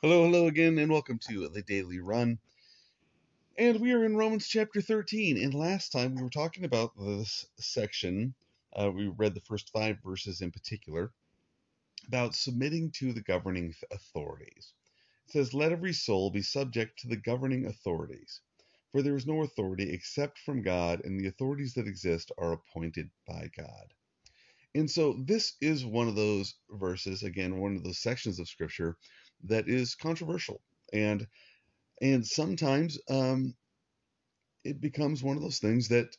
Hello, hello again, and welcome to the Daily Run. And we are in Romans chapter 13. And last time we were talking about this section, uh, we read the first five verses in particular, about submitting to the governing authorities. It says, Let every soul be subject to the governing authorities, for there is no authority except from God, and the authorities that exist are appointed by God. And so this is one of those verses, again, one of those sections of Scripture that is controversial and and sometimes um, it becomes one of those things that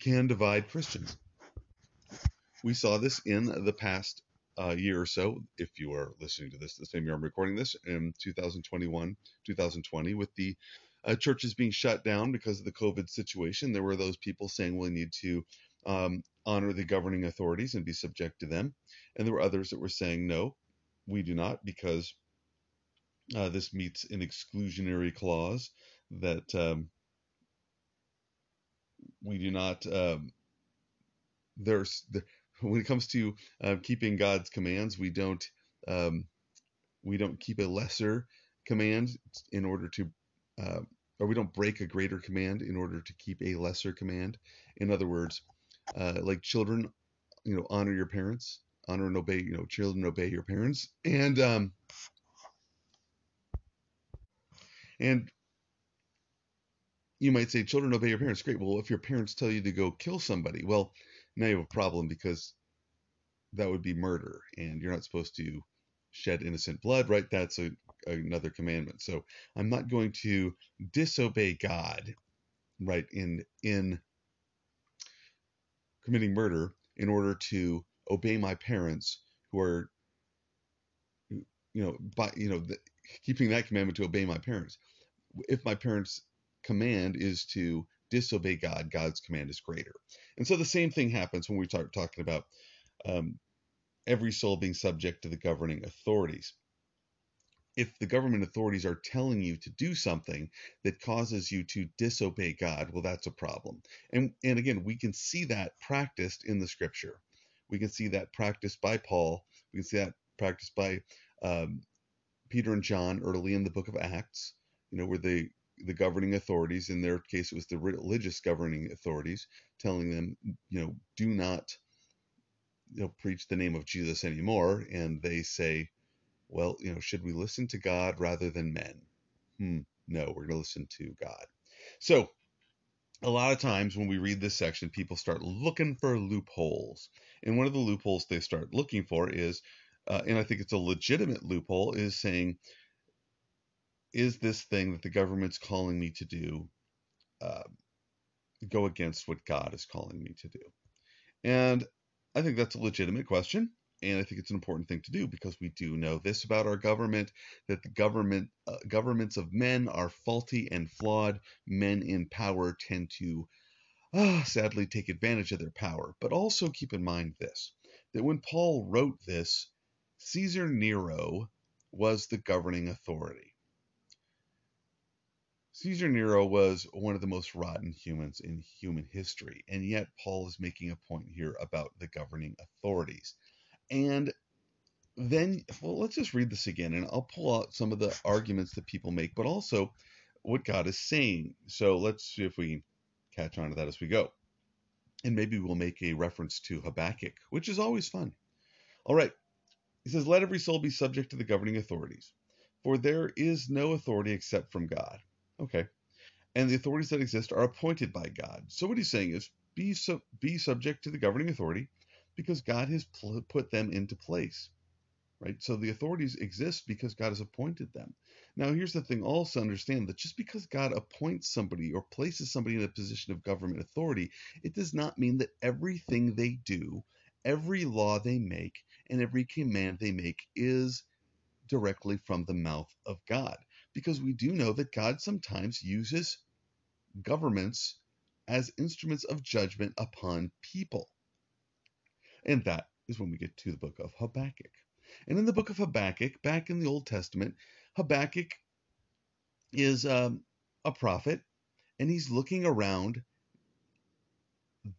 can divide Christians. We saw this in the past uh, year or so. If you are listening to this the same year I'm recording this in 2021, 2020, with the uh, churches being shut down because of the COVID situation, there were those people saying we need to um, honor the governing authorities and be subject to them, and there were others that were saying no, we do not because uh, this meets an exclusionary clause that um, we do not. Um, there's the, when it comes to uh, keeping God's commands, we don't um, we don't keep a lesser command in order to, uh, or we don't break a greater command in order to keep a lesser command. In other words, uh, like children, you know, honor your parents, honor and obey. You know, children obey your parents, and um, And you might say, children obey your parents. Great. Well, if your parents tell you to go kill somebody, well, now you have a problem because that would be murder, and you're not supposed to shed innocent blood, right? That's a, another commandment. So I'm not going to disobey God, right? In in committing murder in order to obey my parents, who are, you know, by you know, the, keeping that commandment to obey my parents if my parents' command is to disobey God, God's command is greater. And so the same thing happens when we start talking about um, every soul being subject to the governing authorities. If the government authorities are telling you to do something that causes you to disobey God, well, that's a problem. And, and again, we can see that practiced in the scripture. We can see that practiced by Paul. We can see that practiced by um, Peter and John early in the book of Acts you know, where the the governing authorities, in their case, it was the religious governing authorities, telling them, you know, do not, you know, preach the name of Jesus anymore, and they say, well, you know, should we listen to God rather than men? Hmm, no, we're going to listen to God. So, a lot of times when we read this section, people start looking for loopholes, and one of the loopholes they start looking for is, uh, and I think it's a legitimate loophole, is saying is this thing that the government's calling me to do uh, go against what God is calling me to do? And I think that's a legitimate question. And I think it's an important thing to do because we do know this about our government that the government uh, governments of men are faulty and flawed. Men in power tend to uh, sadly take advantage of their power. But also keep in mind this that when Paul wrote this, Caesar Nero was the governing authority. Caesar Nero was one of the most rotten humans in human history, and yet Paul is making a point here about the governing authorities. And then, well, let's just read this again, and I'll pull out some of the arguments that people make, but also what God is saying. So let's see if we catch on to that as we go. And maybe we'll make a reference to Habakkuk, which is always fun. All right. He says, Let every soul be subject to the governing authorities, for there is no authority except from God Okay. And the authorities that exist are appointed by God. So what he's saying is be su- be subject to the governing authority because God has pl- put them into place. Right? So the authorities exist because God has appointed them. Now here's the thing also understand that just because God appoints somebody or places somebody in a position of government authority, it does not mean that everything they do, every law they make, and every command they make is directly from the mouth of God because we do know that God sometimes uses governments as instruments of judgment upon people. And that is when we get to the book of Habakkuk. And in the book of Habakkuk, back in the Old Testament, Habakkuk is um, a prophet, and he's looking around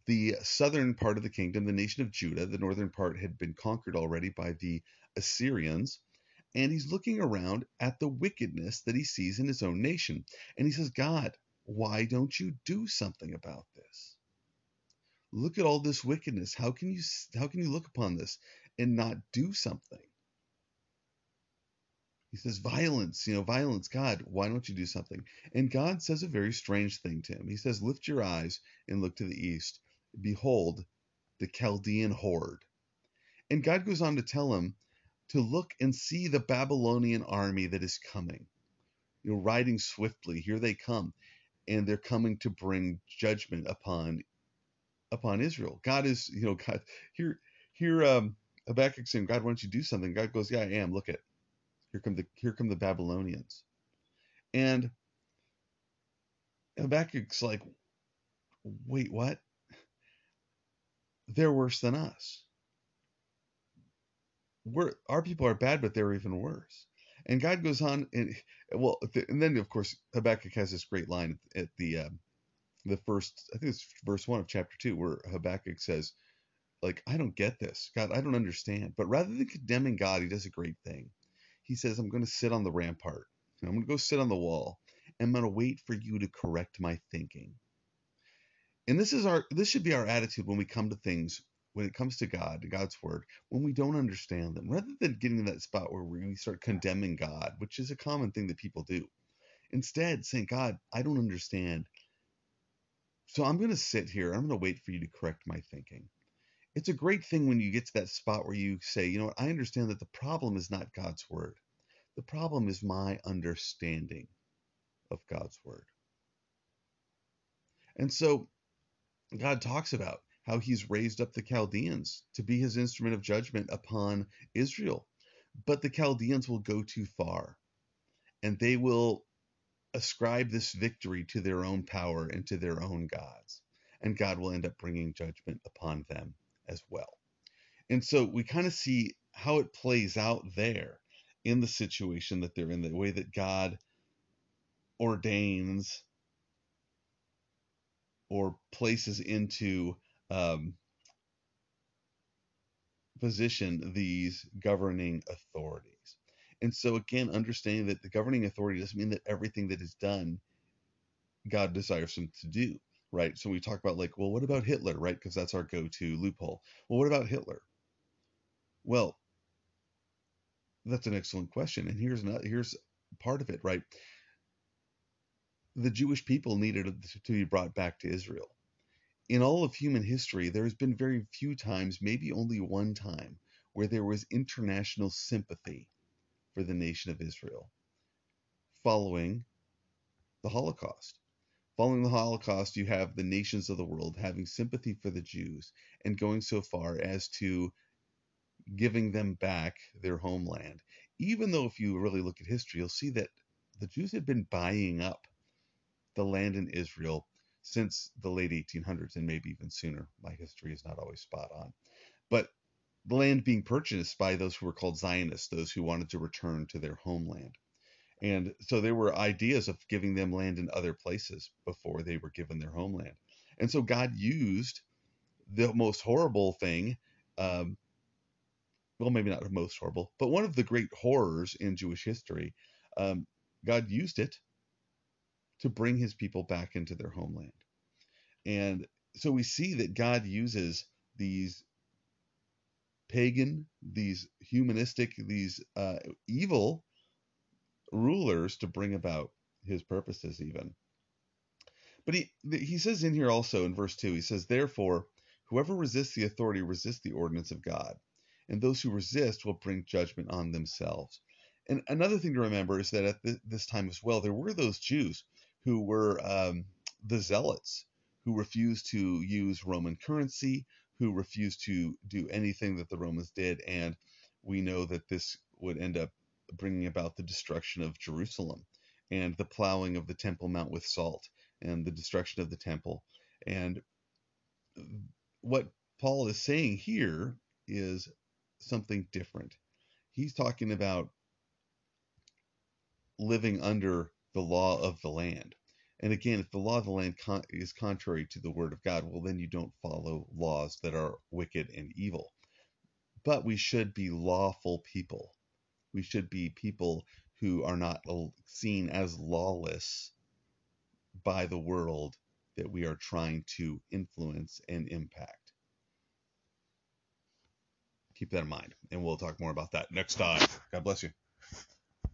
the southern part of the kingdom, the nation of Judah. The northern part had been conquered already by the Assyrians. and he's looking around at the wickedness that he sees in his own nation. And he says, God, why don't you do something about this? Look at all this wickedness. How can you how can you look upon this and not do something? He says, violence, you know, violence, God, why don't you do something? And God says a very strange thing to him. He says, Lift your eyes and look to the east. Behold, the Chaldean horde. And God goes on to tell him to look and see the Babylonian army that is coming, you know, riding swiftly. Here they come, and they're coming to bring judgment upon upon Israel. God is, you know, God here here um Habakkuk saying, God, why don't you do something? God goes, Yeah, I am. Look at here come the here come the Babylonians. And Habakkuk's like, wait, what? They're worse than us. We're our people are bad, but they're even worse. And God goes on and well, and then of course Habakkuk has this great line at the uh, the first, I think it's verse one of chapter two, where Habakkuk says, like, I don't get this, God, I don't understand. But rather than condemning God, he does a great thing. He says, I'm going to sit on the rampart. I'm going to go sit on the wall. And I'm going to wait for you to correct my thinking. And this is our this should be our attitude when we come to things when it comes to God, God's word, when we don't understand them, rather than getting to that spot where we start condemning God, which is a common thing that people do. Instead, saying, God, I don't understand. So I'm going to sit here. I'm going to wait for you to correct my thinking. It's a great thing when you get to that spot where you say, you know what, I understand that the problem is not God's word. The problem is my understanding of God's word. And so God talks about how he's raised up the Chaldeans to be his instrument of judgment upon Israel. But the Chaldeans will go too far and they will ascribe this victory to their own power and to their own gods. And God will end up bringing judgment upon them as well. And so we kind of see how it plays out there in the situation that they're in, the way that God ordains or places into um, position these governing authorities. And so, again, understanding that the governing authority doesn't mean that everything that is done, God desires them to do, right? So we talk about, like, well, what about Hitler, right? Because that's our go to loophole. Well, what about Hitler? Well, that's an excellent question. And here's not, here's part of it, right? The Jewish people needed to be brought back to Israel. In all of human history, there has been very few times, maybe only one time, where there was international sympathy for the nation of Israel following the Holocaust. Following the Holocaust, you have the nations of the world having sympathy for the Jews and going so far as to giving them back their homeland. Even though, if you really look at history, you'll see that the Jews had been buying up the land in Israel since the late 1800s and maybe even sooner. My history is not always spot on. But the land being purchased by those who were called Zionists, those who wanted to return to their homeland. And so there were ideas of giving them land in other places before they were given their homeland. And so God used the most horrible thing, um, well, maybe not the most horrible, but one of the great horrors in Jewish history. Um, God used it to bring his people back into their homeland. And so we see that God uses these pagan, these humanistic, these uh, evil rulers to bring about his purposes, even. But he he says in here also in verse two, he says, "Therefore, whoever resists the authority resists the ordinance of God, and those who resist will bring judgment on themselves." And another thing to remember is that at this time as well, there were those Jews who were um, the zealots who refused to use Roman currency, who refused to do anything that the Romans did. And we know that this would end up bringing about the destruction of Jerusalem and the plowing of the Temple Mount with salt and the destruction of the temple. And what Paul is saying here is something different. He's talking about living under the law of the land. And again, if the law of the land con- is contrary to the word of God, well, then you don't follow laws that are wicked and evil. But we should be lawful people. We should be people who are not seen as lawless by the world that we are trying to influence and impact. Keep that in mind, and we'll talk more about that next time. God bless you.